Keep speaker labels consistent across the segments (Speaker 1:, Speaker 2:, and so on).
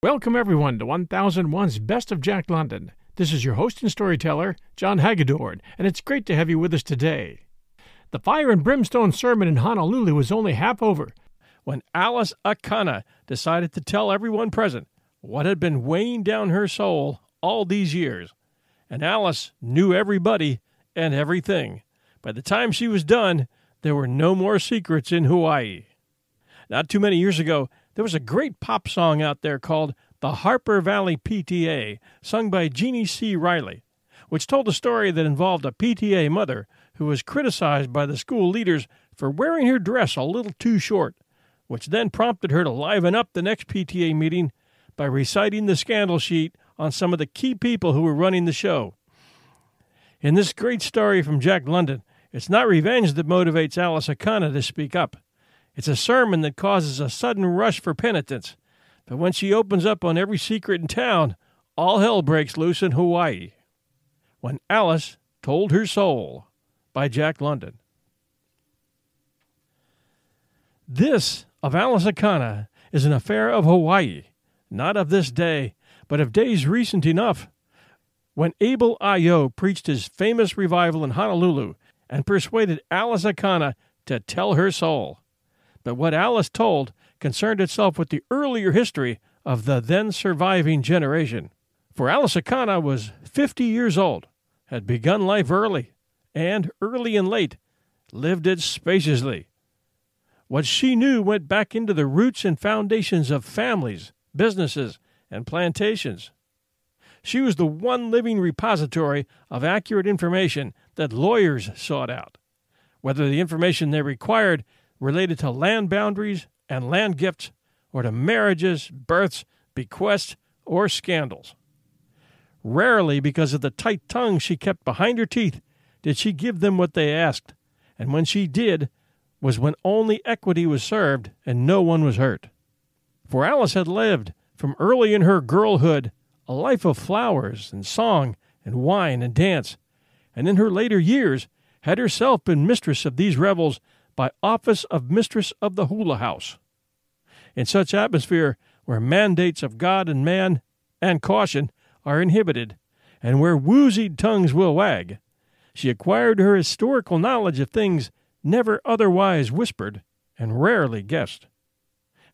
Speaker 1: Welcome, everyone, to 1001's Best of Jack London. This is your host and storyteller, John Hagedorn, and it's great to have you with us today. The fire and brimstone sermon in Honolulu was only half over when Alice Akana decided to tell everyone present what had been weighing down her soul all these years. And Alice knew everybody and everything. By the time she was done, there were no more secrets in Hawaii. Not too many years ago, there was a great pop song out there called The Harper Valley PTA, sung by Jeannie C. Riley, which told a story that involved a PTA mother who was criticized by the school leaders for wearing her dress a little too short, which then prompted her to liven up the next PTA meeting by reciting the scandal sheet on some of the key people who were running the show. In this great story from Jack London, it's not revenge that motivates Alice Akana to speak up. It's a sermon that causes a sudden rush for penitence. But when she opens up on every secret in town, all hell breaks loose in Hawaii. When Alice Told Her Soul by Jack London. This of Alice Akana is an affair of Hawaii, not of this day, but of days recent enough. When Abel Ayo preached his famous revival in Honolulu and persuaded Alice Akana to tell her soul what Alice told concerned itself with the earlier history of the then surviving generation. For Alice Akana was 50 years old, had begun life early, and early and late, lived it spaciously. What she knew went back into the roots and foundations of families, businesses, and plantations. She was the one living repository of accurate information that lawyers sought out, whether the information they required related to land boundaries and land gifts, or to marriages, births, bequests, or scandals. Rarely, because of the tight tongue she kept behind her teeth, did she give them what they asked, and when she did, was when only equity was served and no one was hurt. For Alice had lived, from early in her girlhood, a life of flowers and song and wine and dance, and in her later years had herself been mistress of these revels by office of mistress of the hula house. In such atmosphere, where mandates of God and man and caution are inhibited, and where woozied tongues will wag, she acquired her historical knowledge of things never otherwise whispered and rarely guessed.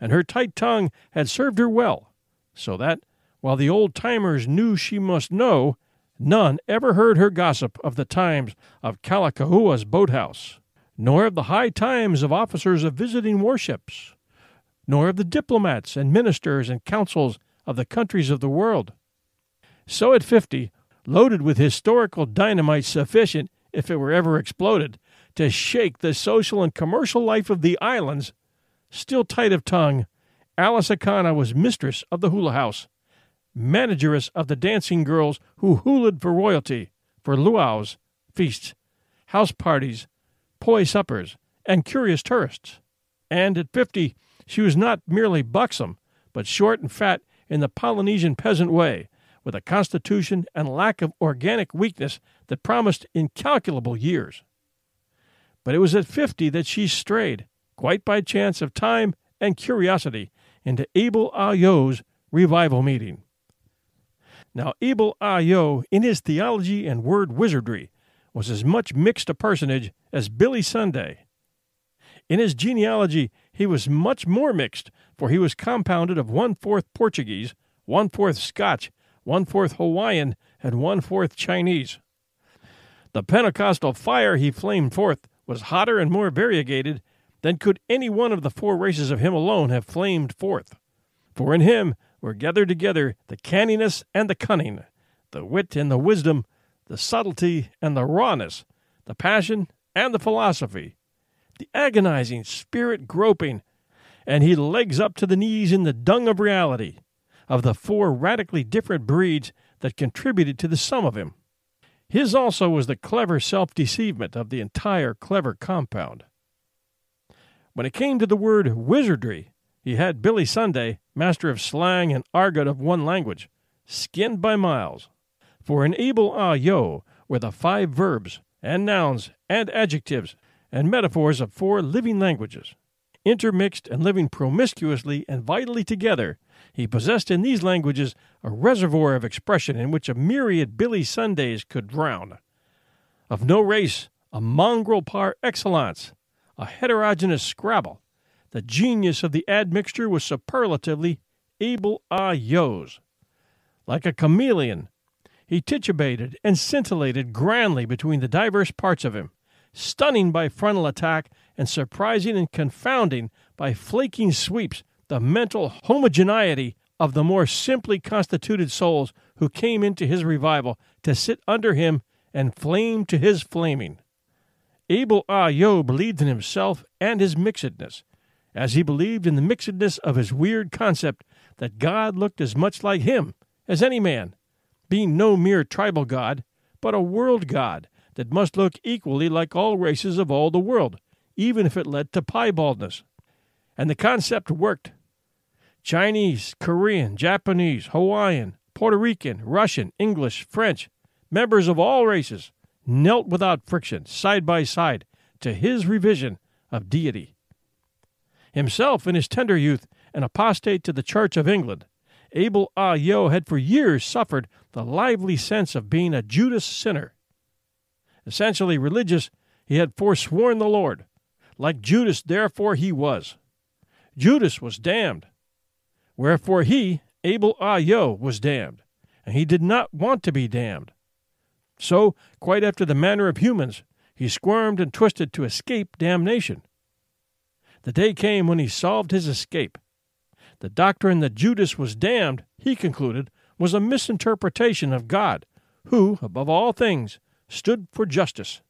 Speaker 1: And her tight tongue had served her well, so that, while the old timers knew she must know, none ever heard her gossip of the times of Kalakaua's boathouse nor of the high times of officers of visiting warships, nor of the diplomats and ministers and councils of the countries of the world. So at fifty, loaded with historical dynamite sufficient, if it were ever exploded, to shake the social and commercial life of the islands, still tight of tongue, Alice Akana was mistress of the hula house, manageress of the dancing girls who hulaed for royalty, for luau's, feasts, house parties, poi suppers, and curious tourists. And at fifty, she was not merely buxom, but short and fat in the Polynesian peasant way, with a constitution and lack of organic weakness that promised incalculable years. But it was at fifty that she strayed, quite by chance of time and curiosity, into Abel ah Ayo's revival meeting. Now, Abel ah Ayo, in his theology and word wizardry, was as much mixed a personage as Billy Sunday. In his genealogy, he was much more mixed, for he was compounded of one fourth Portuguese, one fourth Scotch, one fourth Hawaiian, and one fourth Chinese. The Pentecostal fire he flamed forth was hotter and more variegated than could any one of the four races of him alone have flamed forth. For in him were gathered together the canniness and the cunning, the wit and the wisdom, the subtlety and the rawness, the passion and the philosophy, the agonizing spirit groping, and he legs up to the knees in the dung of reality, of the four radically different breeds that contributed to the sum of him. His also was the clever self deceivement of the entire clever compound. When it came to the word wizardry, he had Billy Sunday, master of slang and argot of one language, skinned by miles. For in Abel Ah Yo were the five verbs, and nouns, and adjectives, and metaphors of four living languages. Intermixed and living promiscuously and vitally together, he possessed in these languages a reservoir of expression in which a myriad Billy Sundays could drown. Of no race, a mongrel par excellence, a heterogeneous Scrabble, the genius of the admixture was superlatively Abel Ah Yo's. Like a chameleon, he titubated and scintillated grandly between the diverse parts of him, stunning by frontal attack and surprising and confounding by flaking sweeps the mental homogeneity of the more simply constituted souls who came into his revival to sit under him and flame to his flaming. Abel Ah Yo believed in himself and his mixedness, as he believed in the mixedness of his weird concept that God looked as much like him as any man, being no mere tribal God, but a world God that must look equally like all races of all the world, even if it led to piebaldness. And the concept worked. Chinese, Korean, Japanese, Hawaiian, Puerto Rican, Russian, English, French, members of all races, knelt without friction, side by side, to his revision of deity. Himself, in his tender youth, an apostate to the Church of England, Abel Ah Yo had for years suffered the lively sense of being a Judas sinner. Essentially religious, he had forsworn the Lord. Like Judas, therefore, he was. Judas was damned. Wherefore he, Abel Ah Yo, was damned, and he did not want to be damned. So, quite after the manner of humans, he squirmed and twisted to escape damnation. The day came when he solved his escape. The doctrine that Judas was damned, he concluded, was a misinterpretation of God, who, above all things, stood for justice.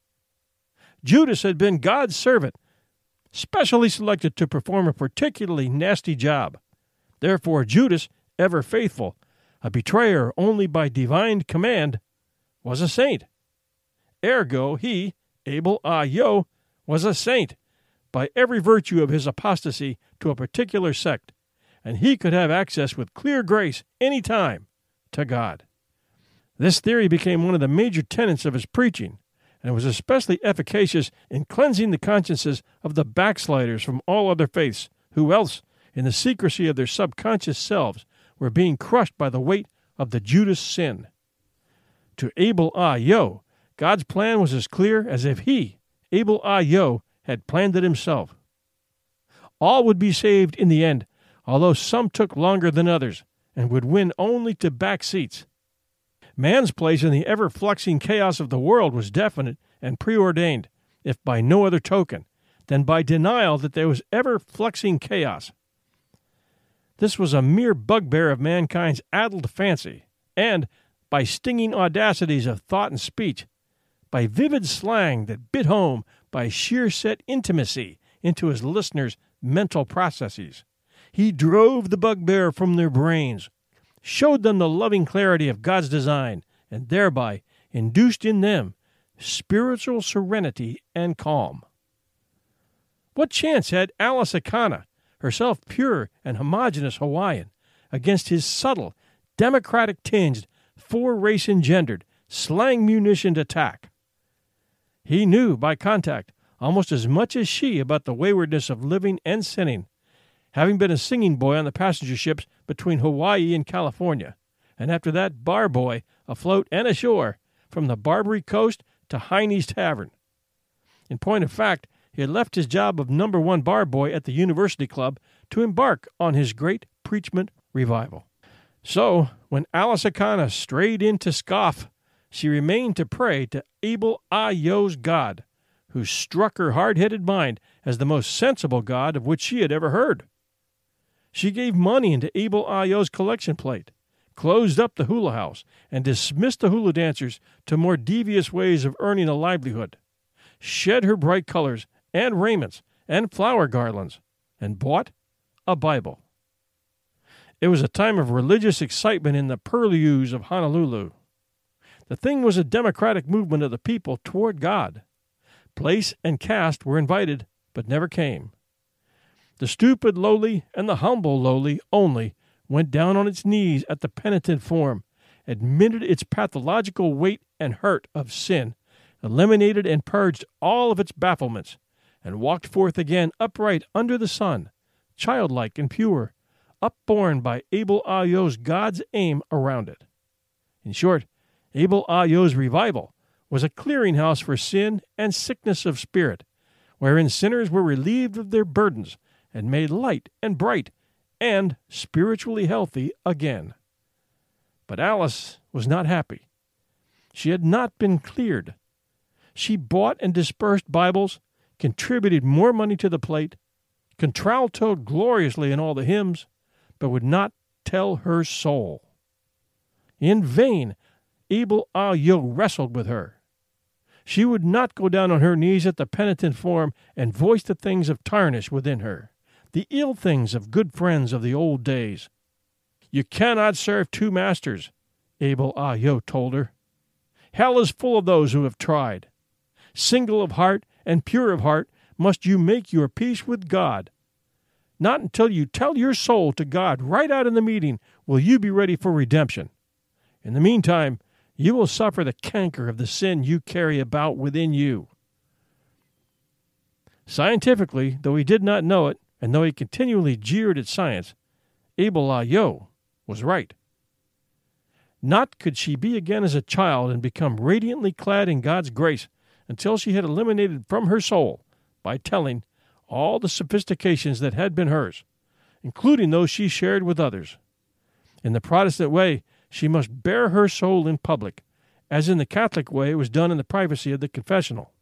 Speaker 1: Judas had been God's servant, specially selected to perform a particularly nasty job. Therefore, Judas, ever faithful, a betrayer only by divine command, was a saint. Ergo, he, Abel Ah Yo, was a saint by every virtue of his apostasy to a particular sect, and he could have access with clear grace any time to God. This theory became one of the major tenets of his preaching, and was especially efficacious in cleansing the consciences of the backsliders from all other faiths, who else, in the secrecy of their subconscious selves, were being crushed by the weight of the Judas sin. To Abel Ah Yo, God's plan was as clear as if he, Abel Ah Yo, had planned it himself. All would be saved in the end, although some took longer than others, and would win only to back seats. Man's place in the ever fluxing chaos of the world was definite and preordained, if by no other token than by denial that there was ever fluxing chaos. This was a mere bugbear of mankind's addled fancy, and by stinging audacities of thought and speech, by vivid slang that bit home by sheer set intimacy into his listeners' mental processes. He drove the bugbear from their brains, showed them the loving clarity of God's design, and thereby induced in them spiritual serenity and calm. What chance had Alice Akana, herself pure and homogeneous Hawaiian, against his subtle, democratic tinged, four race engendered, slang munitioned attack. He knew by contact almost as much as she about the waywardness of living and sinning, having been a singing boy on the passenger ships between Hawaii and California, and after that bar boy afloat and ashore from the Barbary Coast to Heinie's Tavern. In point of fact, he had left his job of number one bar boy at the University Club to embark on his great preachment revival. So, when Alice Akana strayed in to scoff, she remained to pray to Abel Ayo's God, who struck her hard headed mind as the most sensible God of which she had ever heard. She gave money into Abel Ayo's collection plate, closed up the hula house, and dismissed the hula dancers to more devious ways of earning a livelihood, shed her bright colors and raiments and flower garlands, and bought a Bible. It was a time of religious excitement in the purlieus of Honolulu. The thing was a democratic movement of the people toward God. Place and caste were invited, but never came. The stupid lowly and the humble lowly only went down on its knees at the penitent form, admitted its pathological weight and hurt of sin, eliminated and purged all of its bafflements, and walked forth again upright under the sun, childlike and pure, upborne by Abel Ayo's God's aim around it. In short, Abel Ayo's revival was a clearinghouse for sin and sickness of spirit, wherein sinners were relieved of their burdens and made light and bright and spiritually healthy again. But Alice was not happy. She had not been cleared. She bought and dispersed Bibles, contributed more money to the plate, contraltoed gloriously in all the hymns, but would not tell her soul. In vain, Abel Ayo wrestled with her. She would not go down on her knees at the penitent form and voice the things of tarnish within her, the ill things of good friends of the old days. You cannot serve two masters, Abel Ayo told her. Hell is full of those who have tried. Single of heart and pure of heart must you make your peace with God. Not until you tell your soul to God right out in the meeting will you be ready for redemption. In the meantime, you will suffer the canker of the sin you carry about within you. Scientifically, though he did not know it, and though he continually jeered at science, Abel Ayo was right. Not could she be again as a child and become radiantly clad in God's grace until she had eliminated from her soul, by telling, all the sophistications that had been hers, including those she shared with others. In the Protestant way, she must bare her soul in public, as in the Catholic way it was done in the privacy of the confessional.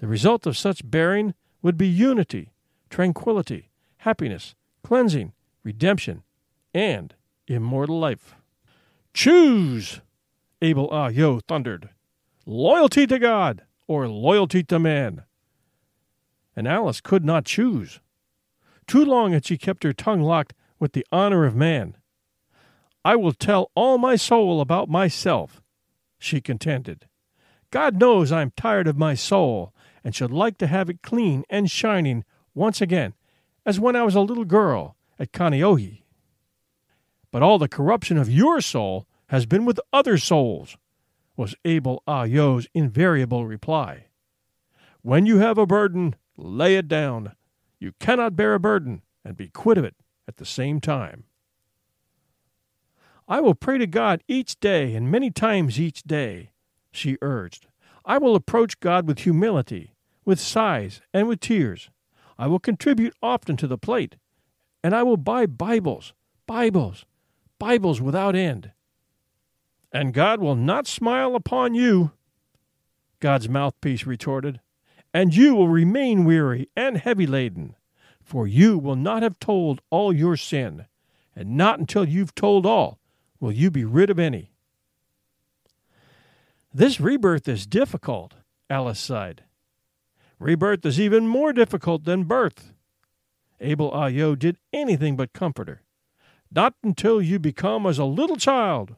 Speaker 1: The result of such bearing would be unity, tranquility, happiness, cleansing, redemption, and immortal life. Choose! Abel ah, Ayo thundered. Loyalty to God or loyalty to man? And Alice could not choose. Too long had she kept her tongue locked with the honor of man. I will tell all my soul about myself, she contended. God knows I am tired of my soul and should like to have it clean and shining once again, as when I was a little girl at Kaneohe. But all the corruption of your soul has been with other souls, was Abel Ayo's invariable reply. When you have a burden, lay it down. You cannot bear a burden and be quit of it at the same time. I will pray to God each day and many times each day, she urged. I will approach God with humility, with sighs, and with tears. I will contribute often to the plate, and I will buy Bibles, Bibles, Bibles without end and God will not smile upon you. God's mouthpiece retorted, and you will remain weary and heavy laden, for you will not have told all your sin, and not until you've told all will you be rid of any. This rebirth is difficult, Alice sighed. Rebirth is even more difficult than birth. Abel Ayo did anything but comfort her. Not until you become as a little child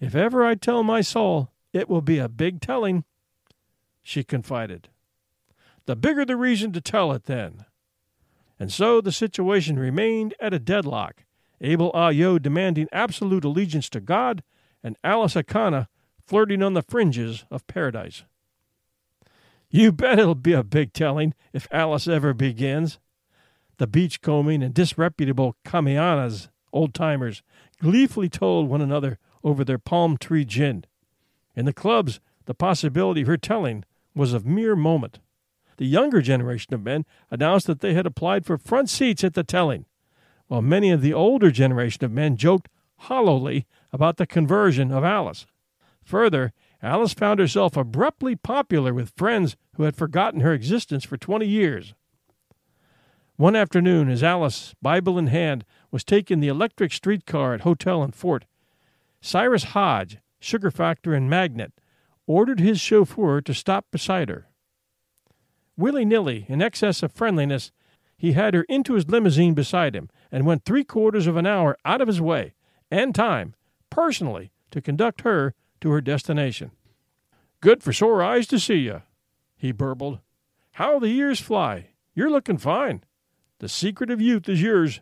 Speaker 1: if ever I tell my soul, it will be a big telling, she confided. The bigger the reason to tell it, then. And so the situation remained at a deadlock, Abel Ayo demanding absolute allegiance to God, and Alice Akana flirting on the fringes of paradise. You bet it'll be a big telling if Alice ever begins. The beachcombing and disreputable Kamainas, old timers, gleefully told one another over their palm tree gin. In the clubs, the possibility of her telling was of mere moment. The younger generation of men announced that they had applied for front seats at the telling, while many of the older generation of men joked hollowly about the conversion of Alice. Further, Alice found herself abruptly popular with friends who had forgotten her existence for twenty years. One afternoon, as Alice, Bible in hand, was taking the electric streetcar at Hotel and Fort, Cyrus Hodge, sugar factor and magnate, ordered his chauffeur to stop beside her. Willy nilly, in excess of friendliness, he had her into his limousine beside him and went three quarters of an hour out of his way and time, personally, to conduct her to her destination. Good for sore eyes to see you, he burbled. How the years fly! You're looking fine. The secret of youth is yours.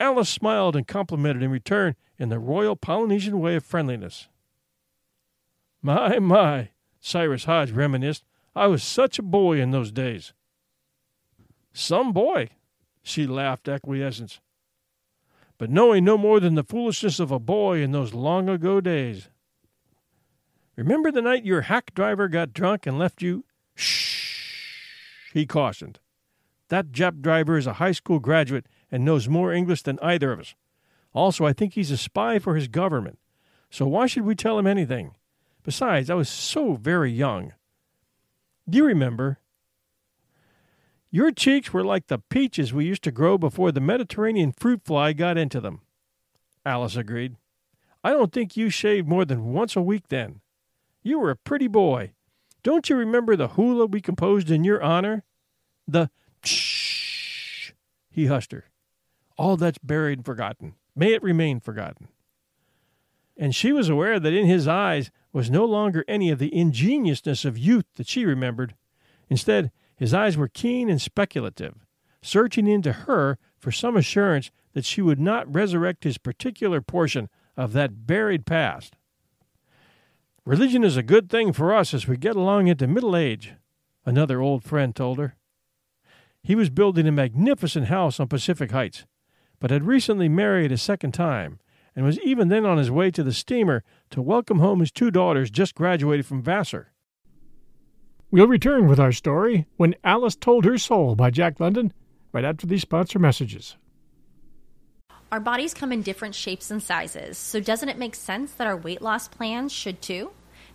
Speaker 1: Alice smiled and complimented in return in the royal Polynesian way of friendliness. My, my, Cyrus Hodge reminisced. I was such a boy in those days. Some boy, she laughed acquiescence. But knowing no more than the foolishness of a boy in those long ago days. Remember the night your hack driver got drunk and left you? Shh, he cautioned. That Jap driver is a high school graduate and knows more English than either of us. Also, I think he's a spy for his government. So why should we tell him anything? Besides, I was so very young. Do you remember? Your cheeks were like the peaches we used to grow before the Mediterranean fruit fly got into them. Alice agreed. I don't think you shaved more than once a week then. You were a pretty boy. Don't you remember the hula we composed in your honor? The shh, he hushed her. All that's buried and forgotten. May it remain forgotten. And she was aware that in his eyes was no longer any of the ingenuousness of youth that she remembered. Instead, his eyes were keen and speculative, searching into her for some assurance that she would not resurrect his particular portion of that buried past. Religion is a good thing for us as we get along into middle age, another old friend told her. He was building a magnificent house on Pacific Heights, but had recently married a second time and was even then on his way to the steamer to welcome home his two daughters just graduated from Vassar. We'll return with our story When Alice Told Her Soul by Jack London right after these sponsor messages.
Speaker 2: Our bodies come in different shapes and sizes, so doesn't it make sense that our weight loss plans should too?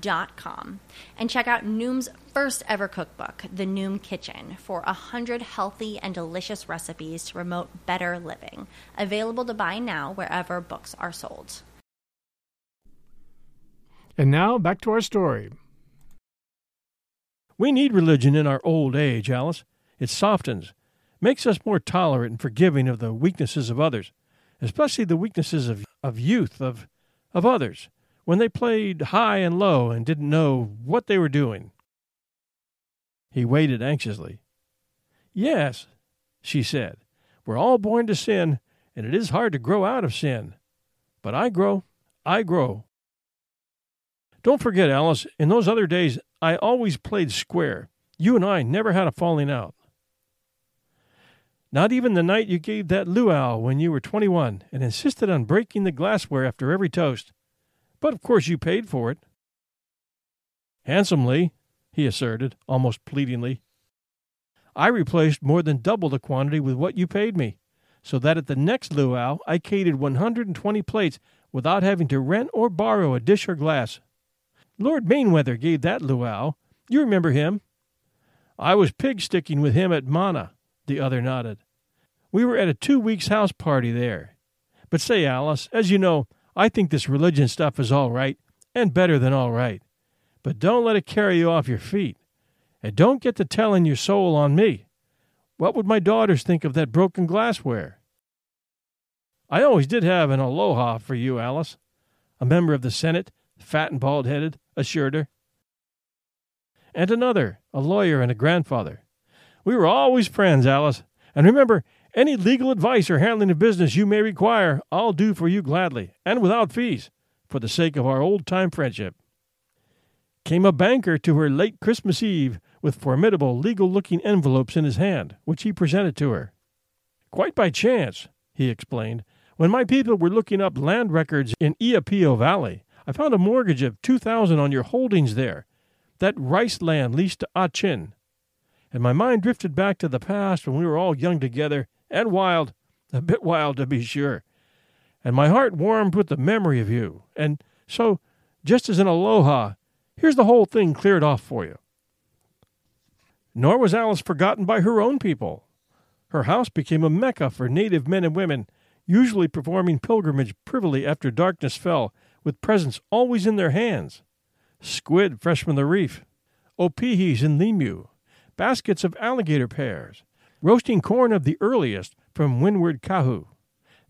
Speaker 2: noom.com and check out Noom's first ever cookbook, The Noom Kitchen, for 100 healthy and delicious recipes to promote better living. Available to buy now wherever books are sold.
Speaker 1: And now back to our story. We need religion in our old age, Alice. It softens, makes us more tolerant and forgiving of the weaknesses of others, especially the weaknesses of, of youth, of, of others when they played high and low and didn't know what they were doing. He waited anxiously. Yes, she said, we're all born to sin, and it is hard to grow out of sin. But I grow, I grow. Don't forget, Alice, in those other days, I always played square. You and I never had a falling out. Not even the night you gave that luau when you were 21 and insisted on breaking the glassware after every toast. But of course you paid for it. Handsomely, he asserted, almost pleadingly. I replaced more than double the quantity with what you paid me, so that at the next luau I catered 120 plates without having to rent or borrow a dish or glass. Lord Mainweather gave that luau. You remember him? I was pig sticking with him at Mana, the other nodded. We were at a two weeks house party there. But say, Alice, as you know, I think this religion stuff is all right, and better than all right. But don't let it carry you off your feet. And don't get to telling your soul on me. What would my daughters think of that broken glassware? I always did have an aloha for you, Alice. A member of the Senate, fat and bald headed, assured her. And another, a lawyer and a grandfather. We were always friends, Alice. And remember, any legal advice or handling of business you may require, I'll do for you gladly, and without fees, for the sake of our old time friendship. Came a banker to her late Christmas Eve with formidable legal looking envelopes in his hand, which he presented to her. Quite by chance, he explained, when my people were looking up land records in Iapio Valley, I found a mortgage of two thousand on your holdings there, that rice land leased to Ah. And my mind drifted back to the past when we were all young together and wild, a bit wild to be sure. And my heart warmed with the memory of you. And so, just as an aloha, here's the whole thing cleared off for you. Nor was Alice forgotten by her own people. Her house became a mecca for native men and women, usually performing pilgrimage privily after darkness fell, with presents always in their hands squid fresh from the reef, opihis and limu, baskets of alligator pears, roasting corn of the earliest from windward Kahu,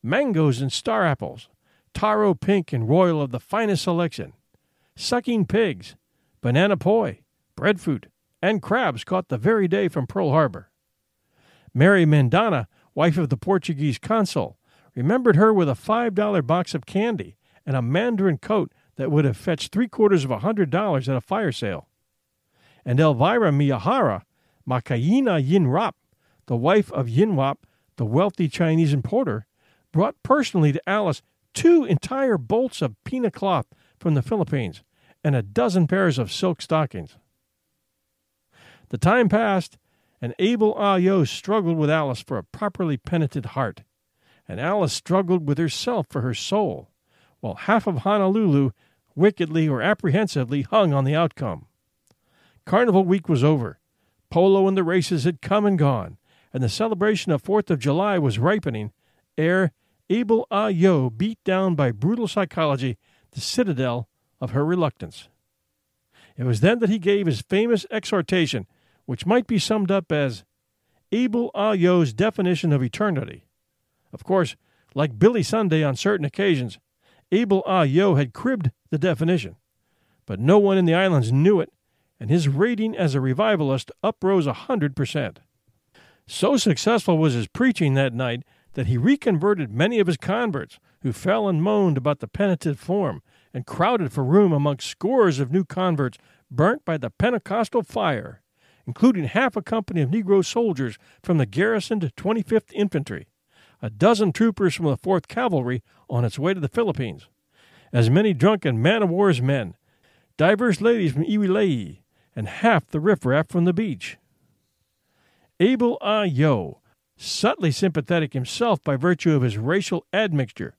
Speaker 1: mangoes and star apples, taro pink and royal of the finest selection, sucking pigs, banana poi, breadfruit, and crabs caught the very day from Pearl Harbor. Mary Mendana, wife of the Portuguese consul, remembered her with a five dollar box of candy and a mandarin coat that would have fetched three quarters of a hundred dollars at a fire sale. And Elvira Miyahara, Makayina Yinwap, the wife of Yinwap, the wealthy Chinese importer, brought personally to Alice two entire bolts of pina cloth from the Philippines and a dozen pairs of silk stockings. The time passed, and Abel Ah struggled with Alice for a properly penitent heart, and Alice struggled with herself for her soul, while half of Honolulu wickedly or apprehensively hung on the outcome. Carnival week was over. Polo and the races had come and gone, and the celebration of Fourth of July was ripening ere Abel Ah beat down by brutal psychology the citadel of her reluctance. It was then that he gave his famous exhortation which might be summed up as Abel Ayo's definition of eternity. Of course, like Billy Sunday on certain occasions, Abel Ayo had cribbed the definition, but no one in the islands knew it, and his rating as a revivalist uprose a hundred percent. So successful was his preaching that night that he reconverted many of his converts, who fell and moaned about the penitent form and crowded for room amongst scores of new converts burnt by the Pentecostal fire including half a company of Negro soldiers from the garrisoned 25th Infantry, a dozen troopers from the 4th Cavalry on its way to the Philippines, as many drunken man of war's men, divers ladies from Iwilei, and half the riffraff from the beach. Abel Ah Yo, subtly sympathetic himself by virtue of his racial admixture,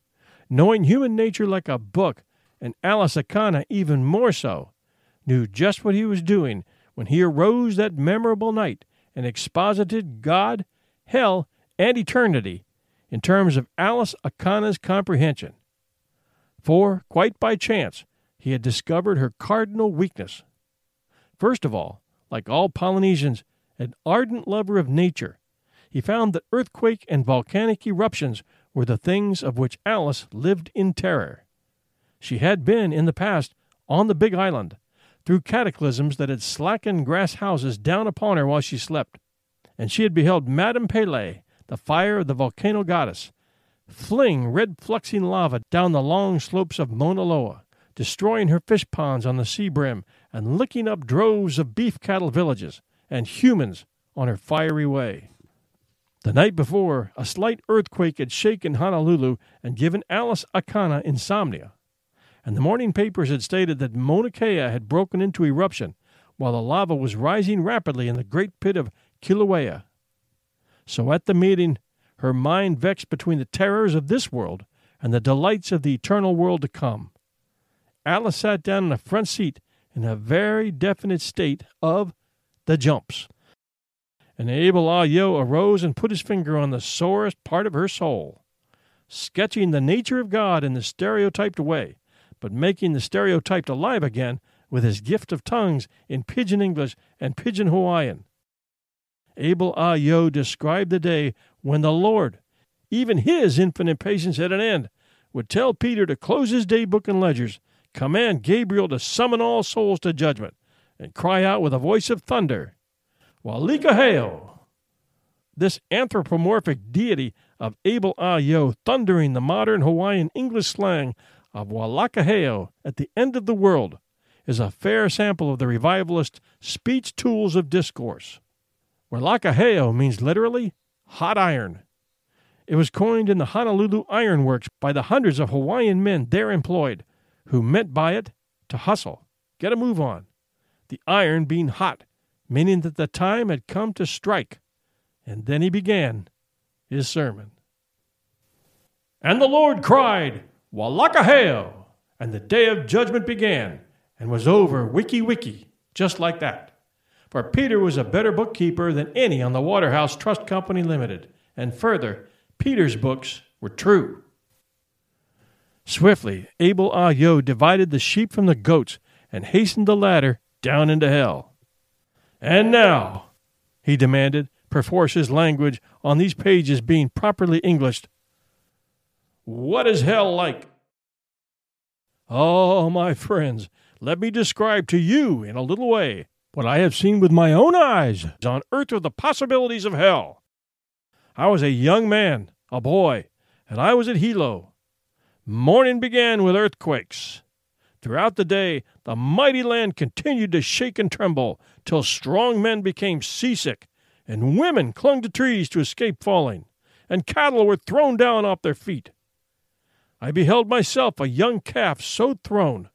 Speaker 1: knowing human nature like a book, and Alice Akana even more so, knew just what he was doing when he arose that memorable night and exposited God, hell, and eternity in terms of Alice Akana's comprehension. For, quite by chance, he had discovered her cardinal weakness. First of all, like all Polynesians, an ardent lover of nature, he found that earthquake and volcanic eruptions were the things of which Alice lived in terror. She had been, in the past, on the Big Island, through cataclysms that had slackened grass houses down upon her while she slept, and she had beheld Madame Pele, the fire of the volcano goddess, fling red fluxing lava down the long slopes of Mauna Loa, destroying her fish ponds on the sea brim and licking up droves of beef cattle villages and humans on her fiery way. The night before, a slight earthquake had shaken Honolulu and given Alice Akana insomnia and the morning papers had stated that Mauna Kea had broken into eruption while the lava was rising rapidly in the great pit of Kilauea. So at the meeting, her mind vexed between the terrors of this world and the delights of the eternal world to come. Alice sat down in the front seat in a very definite state of the jumps. And Abel Ah Yo arose and put his finger on the sorest part of her soul, sketching the nature of God in the stereotyped way, but making the stereotyped alive again with his gift of tongues in pidgin English and pidgin Hawaiian. Abel Ah Yo described the day when the Lord, even his infinite patience at an end, would tell Peter to close his day book and ledgers, command Gabriel to summon all souls to judgment, and cry out with a voice of thunder, Wela ka hao! This anthropomorphic deity of Abel Ah Yo thundering the modern Hawaiian English slang of Wela ka hao at the end of the world is a fair sample of the revivalist speech tools of discourse. Wela ka hao means literally hot iron. It was coined in the Honolulu Iron Works by the hundreds of Hawaiian men there employed, who meant by it to hustle, get a move on, the iron being hot, meaning that the time had come to strike. And then he began his sermon. And the Lord cried, Wela ka hao! And the day of judgment began and was over wiki wiki, just like that. For Peter was a better bookkeeper than any on the Waterhouse Trust Company Limited, and further, Peter's books were true. Swiftly, Abel Ah Yo divided the sheep from the goats and hastened the ladder down into hell. And now, he demanded, perforce his language on these pages being properly Englished, what is hell like? Oh, my friends, let me describe to you in a little way what I have seen with my own eyes on earth of the possibilities of hell. I was a young man, a boy, and I was at Hilo. Morning began with earthquakes. Throughout the day, the mighty land continued to shake and tremble till strong men became seasick, and women clung to trees to escape falling, and cattle were thrown down off their feet. I beheld myself a young calf so thrown.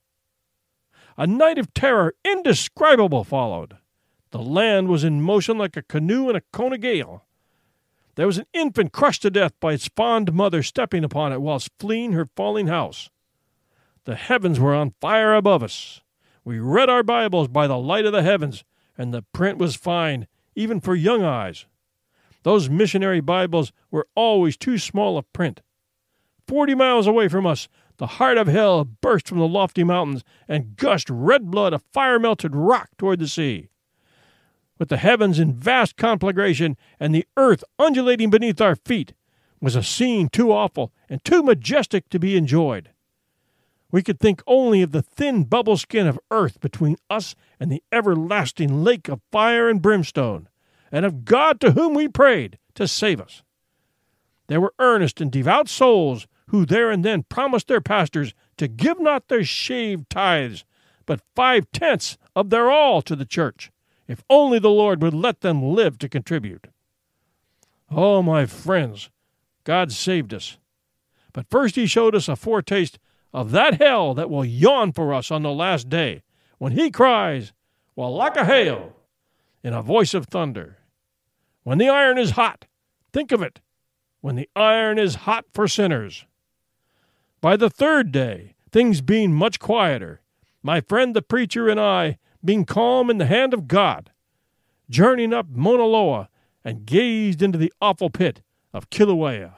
Speaker 1: A night of terror indescribable followed. The land was in motion like a canoe in a cone of gale. There was an infant crushed to death by its fond mother stepping upon it whilst fleeing her falling house. The heavens were on fire above us. We read our Bibles by the light of the heavens, and the print was fine, even for young eyes. Those missionary Bibles were always too small of print. Forty miles away from us, the heart of hell burst from the lofty mountains and gushed red blood of fire melted rock toward the sea. With the heavens in vast conflagration and the earth undulating beneath our feet, was a scene too awful and too majestic to be enjoyed. We could think only of the thin bubble skin of earth between us and the everlasting lake of fire and brimstone, and of God to whom we prayed to save us. There were earnest and devout souls who there and then promised their pastors to give not their shaved tithes, but five tenths of their all to the church, if only the Lord would let them live to contribute. Oh, my friends, God saved us. But first He showed us a foretaste of that hell that will yawn for us on the last day, when He cries, Wela ka hao, in a voice of thunder. When the iron is hot, think of it, when the iron is hot for sinners. By the third day, things being much quieter, my friend the preacher and I, being calm in the hand of God, journeyed up Mauna Loa and gazed into the awful pit of Kilauea.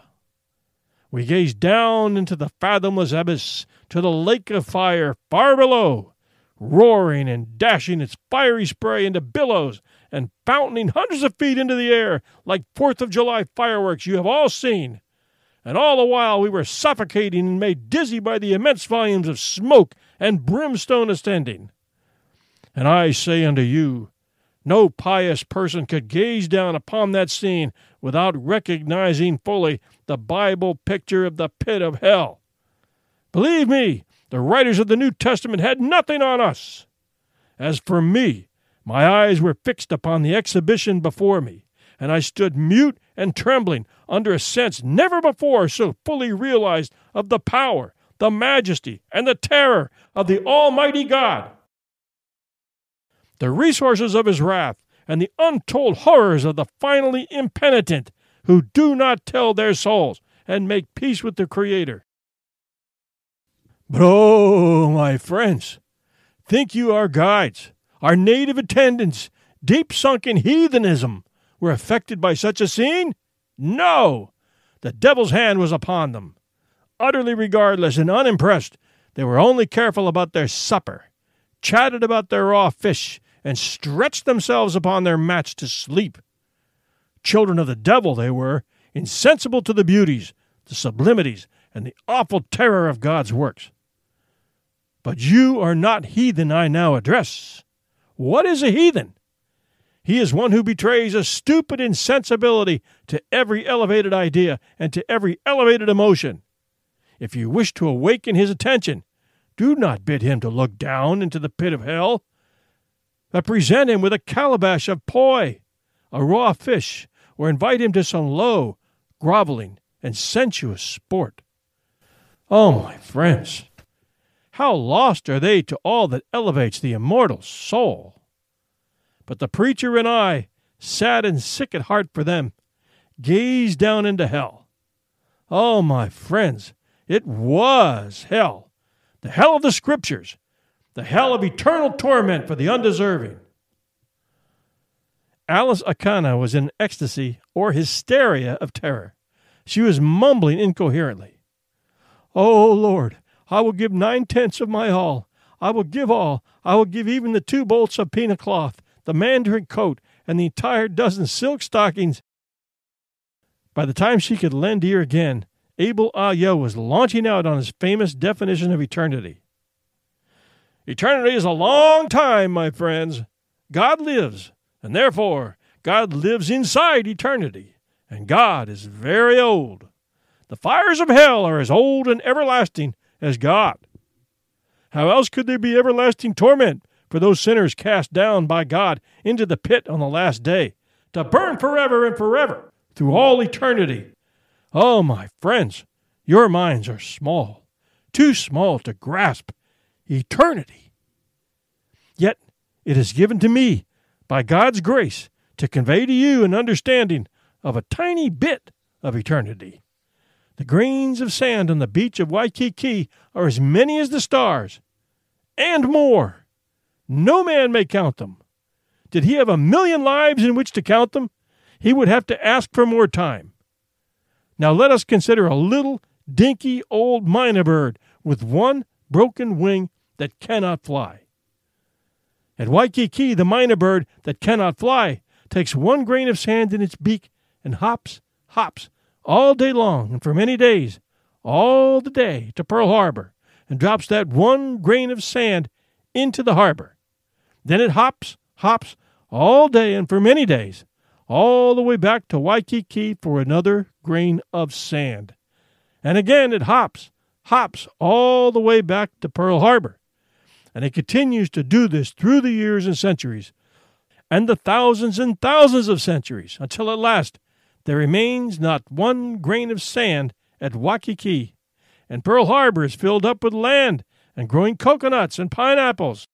Speaker 1: We gazed down into the fathomless abyss to the lake of fire far below, roaring and dashing its fiery spray into billows and fountaining hundreds of feet into the air like Fourth of July fireworks you have all seen. And all the while we were suffocating and made dizzy by the immense volumes of smoke and brimstone ascending. And I say unto you, no pious person could gaze down upon that scene without recognizing fully the Bible picture of the pit of hell. Believe me, the writers of the New Testament had nothing on us. As for me, my eyes were fixed upon the exhibition before me, and I stood mute and trembling under a sense never before so fully realized of the power, the majesty, and the terror of the Almighty God the resources of his wrath, and the untold horrors of the finally impenitent who do not tell their souls and make peace with the Creator. But oh, my friends, think you our guides, our native attendants, deep sunk in heathenism, were affected by such a scene? No! The devil's hand was upon them. Utterly regardless and unimpressed, they were only careful about their supper, chatted about their raw fish, and stretched themselves upon their mats to sleep. Children of the devil they were, insensible to the beauties, the sublimities, and the awful terror of God's works. But you are not heathen I now address. What is a heathen? He is one who betrays a stupid insensibility to every elevated idea and to every elevated emotion. If you wish to awaken his attention, do not bid him to look down into the pit of hell, but present him with a calabash of poi, a raw fish, or invite him to some low, groveling, and sensuous sport. Oh, my friends, how lost are they to all that elevates the immortal soul! But the preacher and I, sad and sick at heart for them, gaze down into hell. Oh, my friends, it was hell, the hell of the Scriptures, the hell of eternal torment for the undeserving. Alice Akana was in ecstasy or hysteria of terror. She was mumbling incoherently. Oh, Lord, I will give nine tenths of my all. I will give all. I will give even the two bolts of pina cloth, the mandarin coat, and the entire dozen silk stockings. By the time she could lend ear again, Abel Ayo was launching out on his famous definition of eternity. Eternity is a long time, my friends. God lives, and therefore God lives inside eternity, and God is very old. The fires of hell are as old and everlasting as God. How else could there be everlasting torment for those sinners cast down by God into the pit on the last day, to burn forever and forever through all eternity? Oh, my friends, your minds are small, too small to grasp eternity. Yet it is given to me, by God's grace, to convey to you an understanding of a tiny bit of eternity. The grains of sand on the beach of Waikiki are as many as the stars, and more. No man may count them. Did he have a million lives in which to count them, he would have to ask for more time. Now let us consider a little dinky old mynah bird with one broken wing that cannot fly. At Waikiki, the mynah bird that cannot fly takes one grain of sand in its beak and hops, hops, all day long and for many days, all the day to Pearl Harbor, and drops that one grain of sand into the harbor. Then it hops, hops, all day and for many days, all the way back to Waikiki for another grain of sand. And again it hops, hops all the way back to Pearl Harbor. And it continues to do this through the years and centuries, and the thousands and thousands of centuries, until at last there remains not one grain of sand at Waikiki, and Pearl Harbor is filled up with land and growing coconuts and pineapples.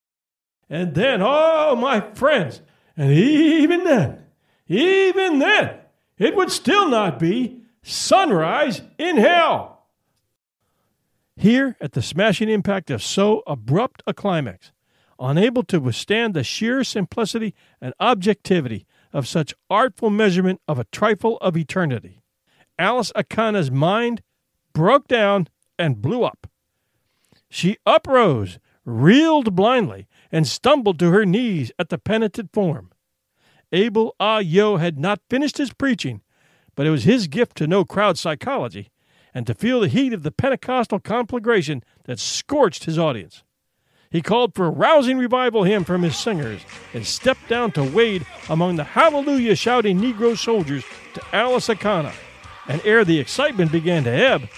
Speaker 1: And then, oh, my friends, and even then, even then, it would still not be sunrise in hell. Here, at the smashing impact of so abrupt a climax, unable to withstand the sheer simplicity and objectivity of such artful measurement of a trifle of eternity. Alice Akana's mind broke down and blew up. She uprose, reeled blindly, and stumbled to her knees at the penitent form. Abel Ah Yo had not finished his preaching, but it was his gift to know crowd psychology and to feel the heat of the Pentecostal conflagration that scorched his audience. He called for a rousing revival hymn from his singers and stepped down to wade among the hallelujah shouting Negro soldiers to Alice Akana. And ere the excitement began to ebb,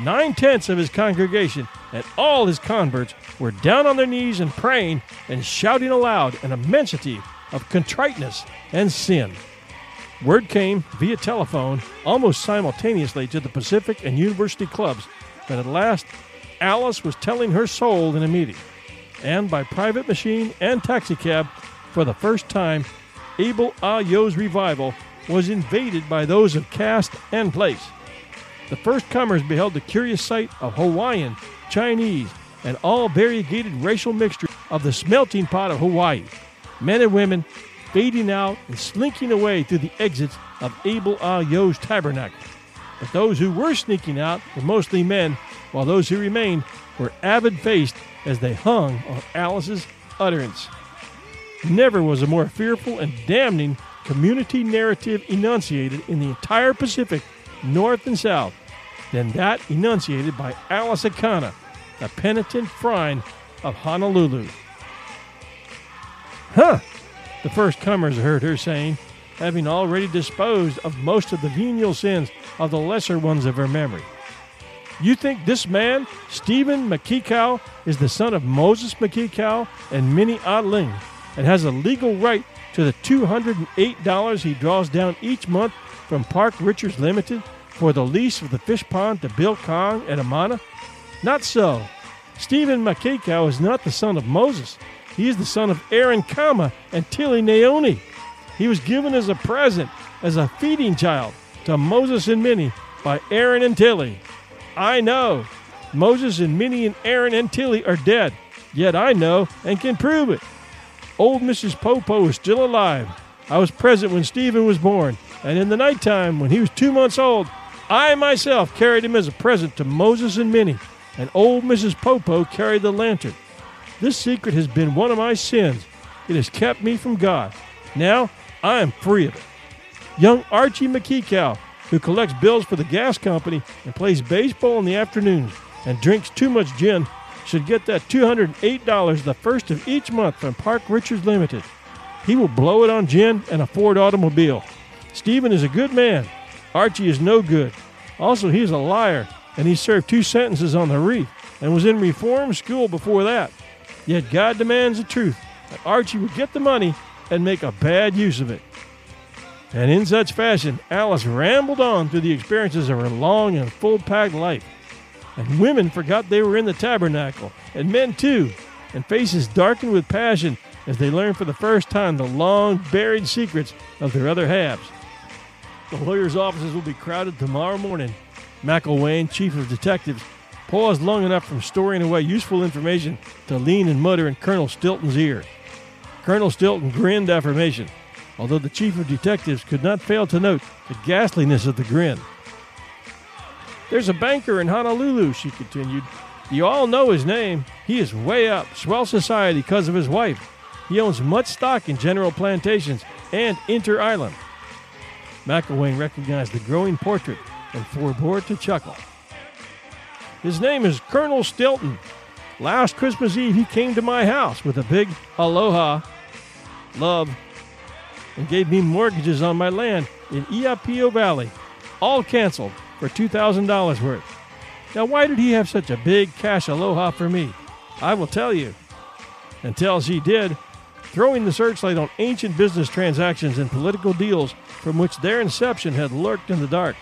Speaker 1: nine tenths of his congregation and all his converts were down on their knees and praying and shouting aloud an immensity of contriteness and sin. Word came via telephone almost simultaneously to the Pacific and University clubs that at last Alice was telling her soul in a meeting and by private machine and taxicab, for the first time, Abel Ayo's revival was invaded by those of caste and place. The first comers beheld the curious sight of Hawaiian, Chinese, and all variegated racial mixture of the smelting pot of Hawaii. Men and women fading out and slinking away through the exits of Abel Ayo's tabernacle. But those who were sneaking out were mostly men, while those who remained were avid faced as they hung on Alice's utterance. Never was a more fearful and damning community narrative enunciated in the entire Pacific, North and South, than that enunciated by Alice Akana, the penitent Phryne of Honolulu. Huh, the first comers heard her saying, having already disposed of most of the venial sins of the lesser ones of her memory. You think this man, Stephen Makikau, is the son of Moses Makikau and Minnie Adling, and has a legal right to the $208 he draws down each month from Park Richards Limited for the lease of the fish pond to Bill Kong at Amana? Not so. Stephen Makikau is not the son of Moses. He is the son of Aaron Kama and Tilly Naoni. He was given as a present, as a feeding child, to Moses and Minnie by Aaron and Tilly. I know. Moses and Minnie and Aaron and Tilly are dead, yet I know and can prove it. Old Mrs. Popo is still alive. I was present when Stephen was born, and in the nighttime, when he was two months old, I myself carried him as a present to Moses and Minnie, and old Mrs. Popo carried the lantern. This secret has been one of my sins. It has kept me from God. Now I am free of it. Young Archie McKeecow, who collects bills for the gas company and plays baseball in the afternoons and drinks too much gin, should get that $208 the first of each month from Park Richards Limited. He will blow it on gin and a Ford automobile. Stephen is a good man. Archie is no good. Also, he is a liar, and he served two sentences on the reef and was in reform school before that. Yet God demands the truth that Archie would get the money and make a bad use of it. And in such fashion, Alice rambled on through the experiences of her long and full packed life. And women forgot they were in the tabernacle, and men too, and faces darkened with passion as they learned for the first time the long buried secrets of their other halves. The lawyer's offices will be crowded tomorrow morning. McElwain, chief of detectives, paused long enough from storing away useful information to lean and mutter in Colonel Stilton's ear. Colonel Stilton grinned affirmation, although the chief of detectives could not fail to note the ghastliness of the grin. There's a banker in Honolulu, she continued. You all know his name. He is way up, swell society because of his wife. He owns much stock in General Plantations and Inter Island. McElwain recognized the growing portrait and forbore to chuckle. His name is Colonel Stilton. Last Christmas Eve, he came to my house with a big aloha, love, and gave me mortgages on my land in Iapio Valley, all canceled for $2,000 worth. Now, why did he have such a big cash aloha for me? I will tell you. Until she did, throwing the searchlight on ancient business transactions and political deals from which their inception had lurked in the dark.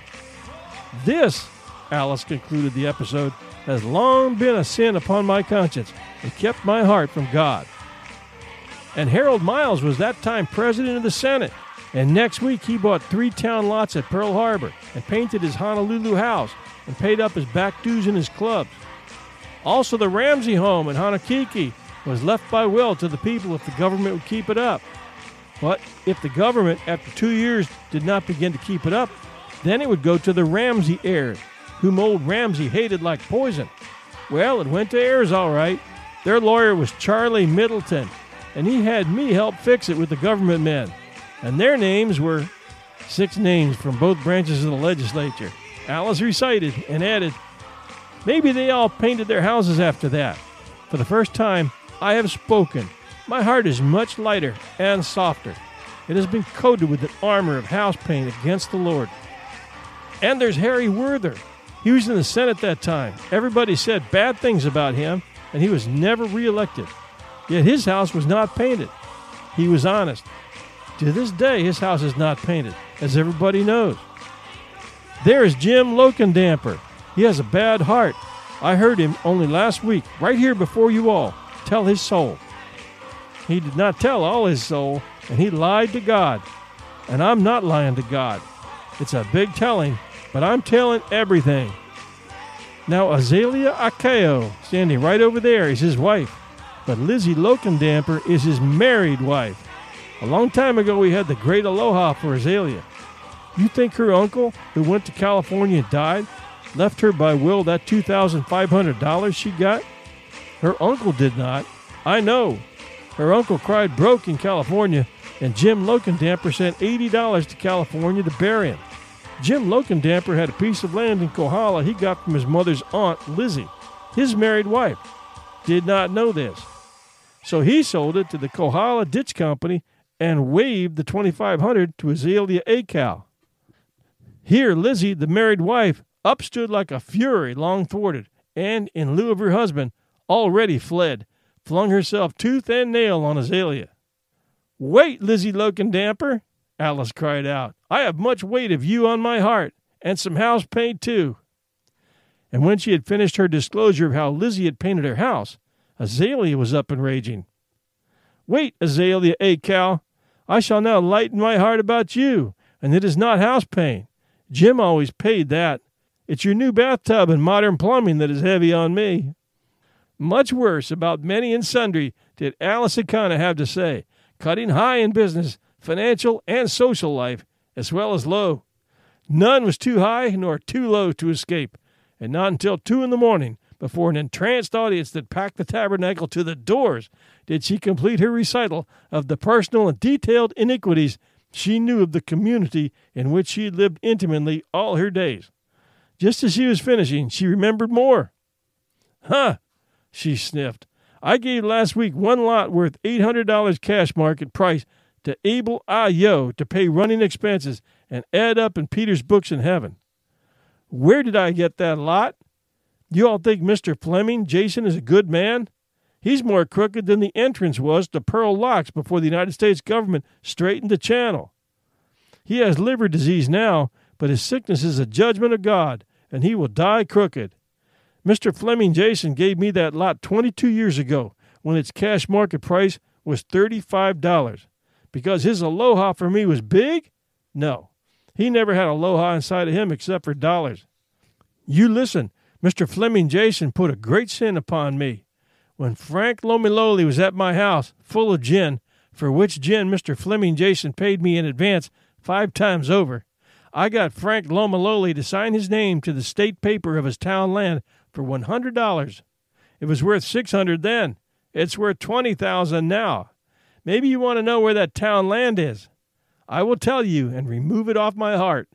Speaker 1: This Alice concluded the episode, has long been a sin upon my conscience and kept my heart from God. And Harold Miles was that time president of the Senate. And next week he bought three town lots at Pearl Harbor and painted his Honolulu house and paid up his back dues in his clubs. Also, the Ramsey home in Hanakiki was left by will to the people if the government would keep it up. But if the government, after two years, did not begin to keep it up, then it would go to the Ramsey heirs, whom old Ramsey hated like poison. Well, it went to heirs all right. Their lawyer was Charlie Middleton, and he had me help fix it with the government men. And their names were six names from both branches of the legislature. Alice recited and added, Maybe they all painted their houses after that. For the first time, I have spoken. My heart is much lighter and softer. It has been coated with an armor of house paint against the Lord. And there's Harry Werther, he was in the Senate that time. Everybody said bad things about him, and he was never reelected. Yet his house was not painted. He was honest. To this day, his house is not painted, as everybody knows. There is Jim Lokendamper. He has a bad heart. I heard him only last week, right here before you all, tell his soul. He did not tell all his soul, and he lied to God. And I'm not lying to God. It's a big telling, but I'm telling everything. Now, Azalea Akau, standing right over there, is his wife, but Lizzie Lokendamper is his married wife. A long time ago, we had the great aloha for Azalea. You think her uncle, who went to California and died, left her by will that $2,500 she got? Her uncle did not. I know. Her uncle cried broke in California, and Jim Lokendamper sent $80 to California to bury him. Jim Lokendamper had a piece of land in Kohala he got from his mother's aunt, Lizzie, his married wife. Did not know this. So he sold it to the Kohala Ditch Company and waived the 2500 to Azalea Akau. Here, Lizzie, the married wife, upstood like a fury long thwarted, and, in lieu of her husband, already fled, flung herself tooth and nail on Azalea. Wait, Lizzie Lokendamper, Alice cried out. I have much weight of you on my heart, and some house paint too. And when she had finished her disclosure of how Lizzie had painted her house, Azalea was up and raging. Wait, Azalea Akau, I shall now lighten my heart about you, and it is not house paint. Jim always paid that. It's your new bathtub and modern plumbing that is heavy on me. Much worse about many and sundry did Alice Akana have to say, cutting high in business financial, and social life, as well as low. None was too high nor too low to escape, and not until two in the morning, before an entranced audience that packed the tabernacle to the doors, did she complete her recital of the personal and detailed iniquities she knew of the community in which she had lived intimately all her days. Just as she was finishing, she remembered more. Huh, she sniffed. I gave last week one lot worth $800 cash market price to Abel Ayo to pay running expenses and add up in Peter's books in heaven. Where did I get that lot? You all think Mr. Fleming Jason is a good man? He's more crooked than the entrance was to Pearl Lochs before the United States government straightened the channel. He has liver disease now, but his sickness is a judgment of God, and he will die crooked. Mr. Fleming Jason gave me that lot 22 years ago when its cash market price was $35. Because his aloha for me was big? No. He never had aloha inside of him except for dollars. You listen, Mr. Fleming Jason put a great sin upon me. When Frank Lomiloli was at my house, full of gin, for which gin Mr. Fleming Jason paid me in advance five times over, I got Frank Lomiloli to sign his name to the state paper of his town land for one hundred dollars. It was worth six hundred then. It's worth twenty thousand now. Maybe you want to know where that town land is. I will tell you and remove it off my heart.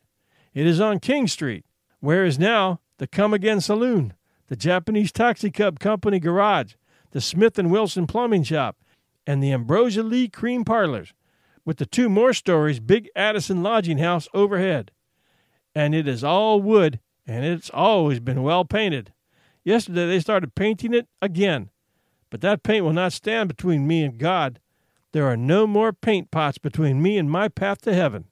Speaker 1: It is on King Street, where is now the Come Again Saloon, the Japanese Taxi Cab Company garage, the Smith and Wilson Plumbing Shop, and the Ambrosia Lee Cream Parlors, with the two more stories Big Addison Lodging House overhead. And it is all wood, and it's always been well painted. Yesterday they started painting it again, but that paint will not stand between me and God. There are no more paint pots between me and my path to heaven.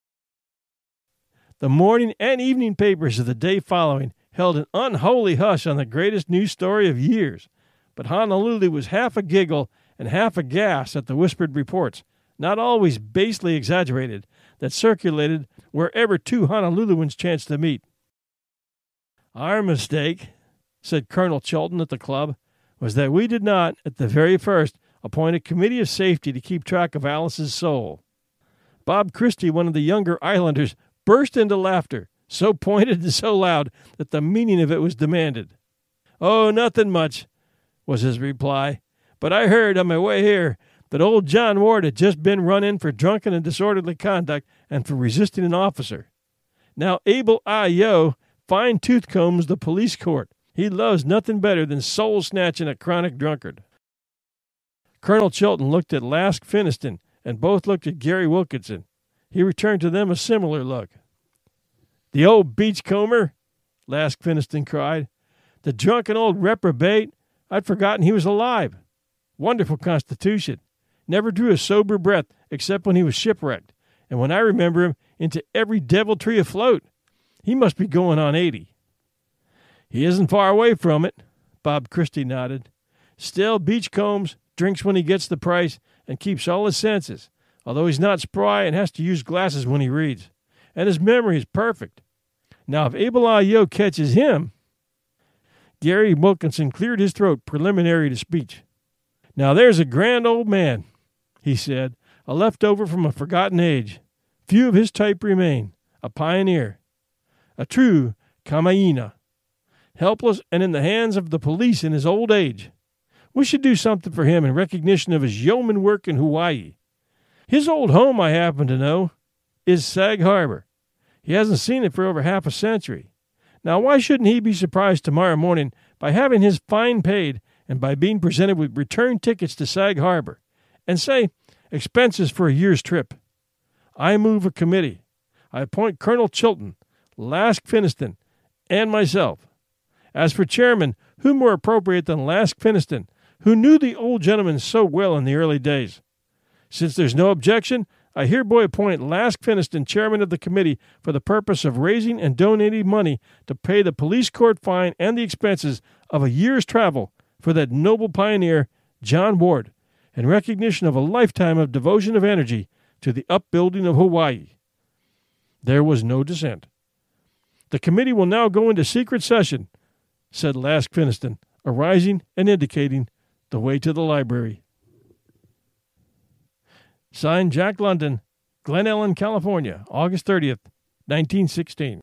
Speaker 1: The morning and evening papers of the day following held an unholy hush on the greatest news story of years, but Honolulu was half a giggle and half a gas at the whispered reports, not always basely exaggerated, that circulated wherever two Honoluluans chanced to meet. Our mistake, said Colonel Chilton at the club, was that we did not, at the very first, appoint a committee of safety to keep track of Alice's soul. Bob Christie, one of the younger islanders, burst into laughter, so pointed and so loud that the meaning of it was demanded. Oh, nothing much, was his reply. But I heard on my way here that old John Ward had just been run in for drunken and disorderly conduct and for resisting an officer. Now Abel I. Yo fine tooth combs the police court. He loves nothing better than soul snatching a chronic drunkard. Colonel Chilton looked at Lask Finneston, and both looked at Gary Wilkinson. He returned to them a similar look. The old beachcomber, Lask Finneston cried. The drunken old reprobate. I'd forgotten he was alive. Wonderful constitution. Never drew a sober breath except when he was shipwrecked, and when I remember him, into every deviltry afloat. He must be going on eighty. He isn't far away from it, Bob Christie nodded. Still, Beachcombs, drinks when he gets the price, and keeps all his senses, although he's not spry and has to use glasses when he reads. And his memory is perfect. Now, if Abel Ayo catches him, Gary Wilkinson cleared his throat preliminary to speech. Now there's a grand old man, he said, a leftover from a forgotten age. Few of his type remain. A pioneer. A true Kamaina. Helpless and in the hands of the police in his old age. We should do something for him in recognition of his yeoman work in Hawaii. His old home, I happen to know, is Sag Harbor. He hasn't seen it for over half a century. Now, why shouldn't he be surprised tomorrow morning by having his fine paid and by being presented with return tickets to Sag Harbor and say, expenses for a year's trip? I move a committee. I appoint Colonel Chilton, Lask Finneston, and myself. As for chairman, who more appropriate than Lask Finneston, who knew the old gentleman so well in the early days? Since there's no objection, I hereby appoint Lask Finneston chairman of the committee for the purpose of raising and donating money to pay the police court fine and the expenses of a year's travel for that noble pioneer, John Ward, in recognition of a lifetime of devotion of energy to the upbuilding of Hawaii. There was no dissent. The committee will now go into secret session, said Lask Finneston, arising and indicating the way to the library. Signed Jack London, Glen Ellen, California, August 30th, 1916.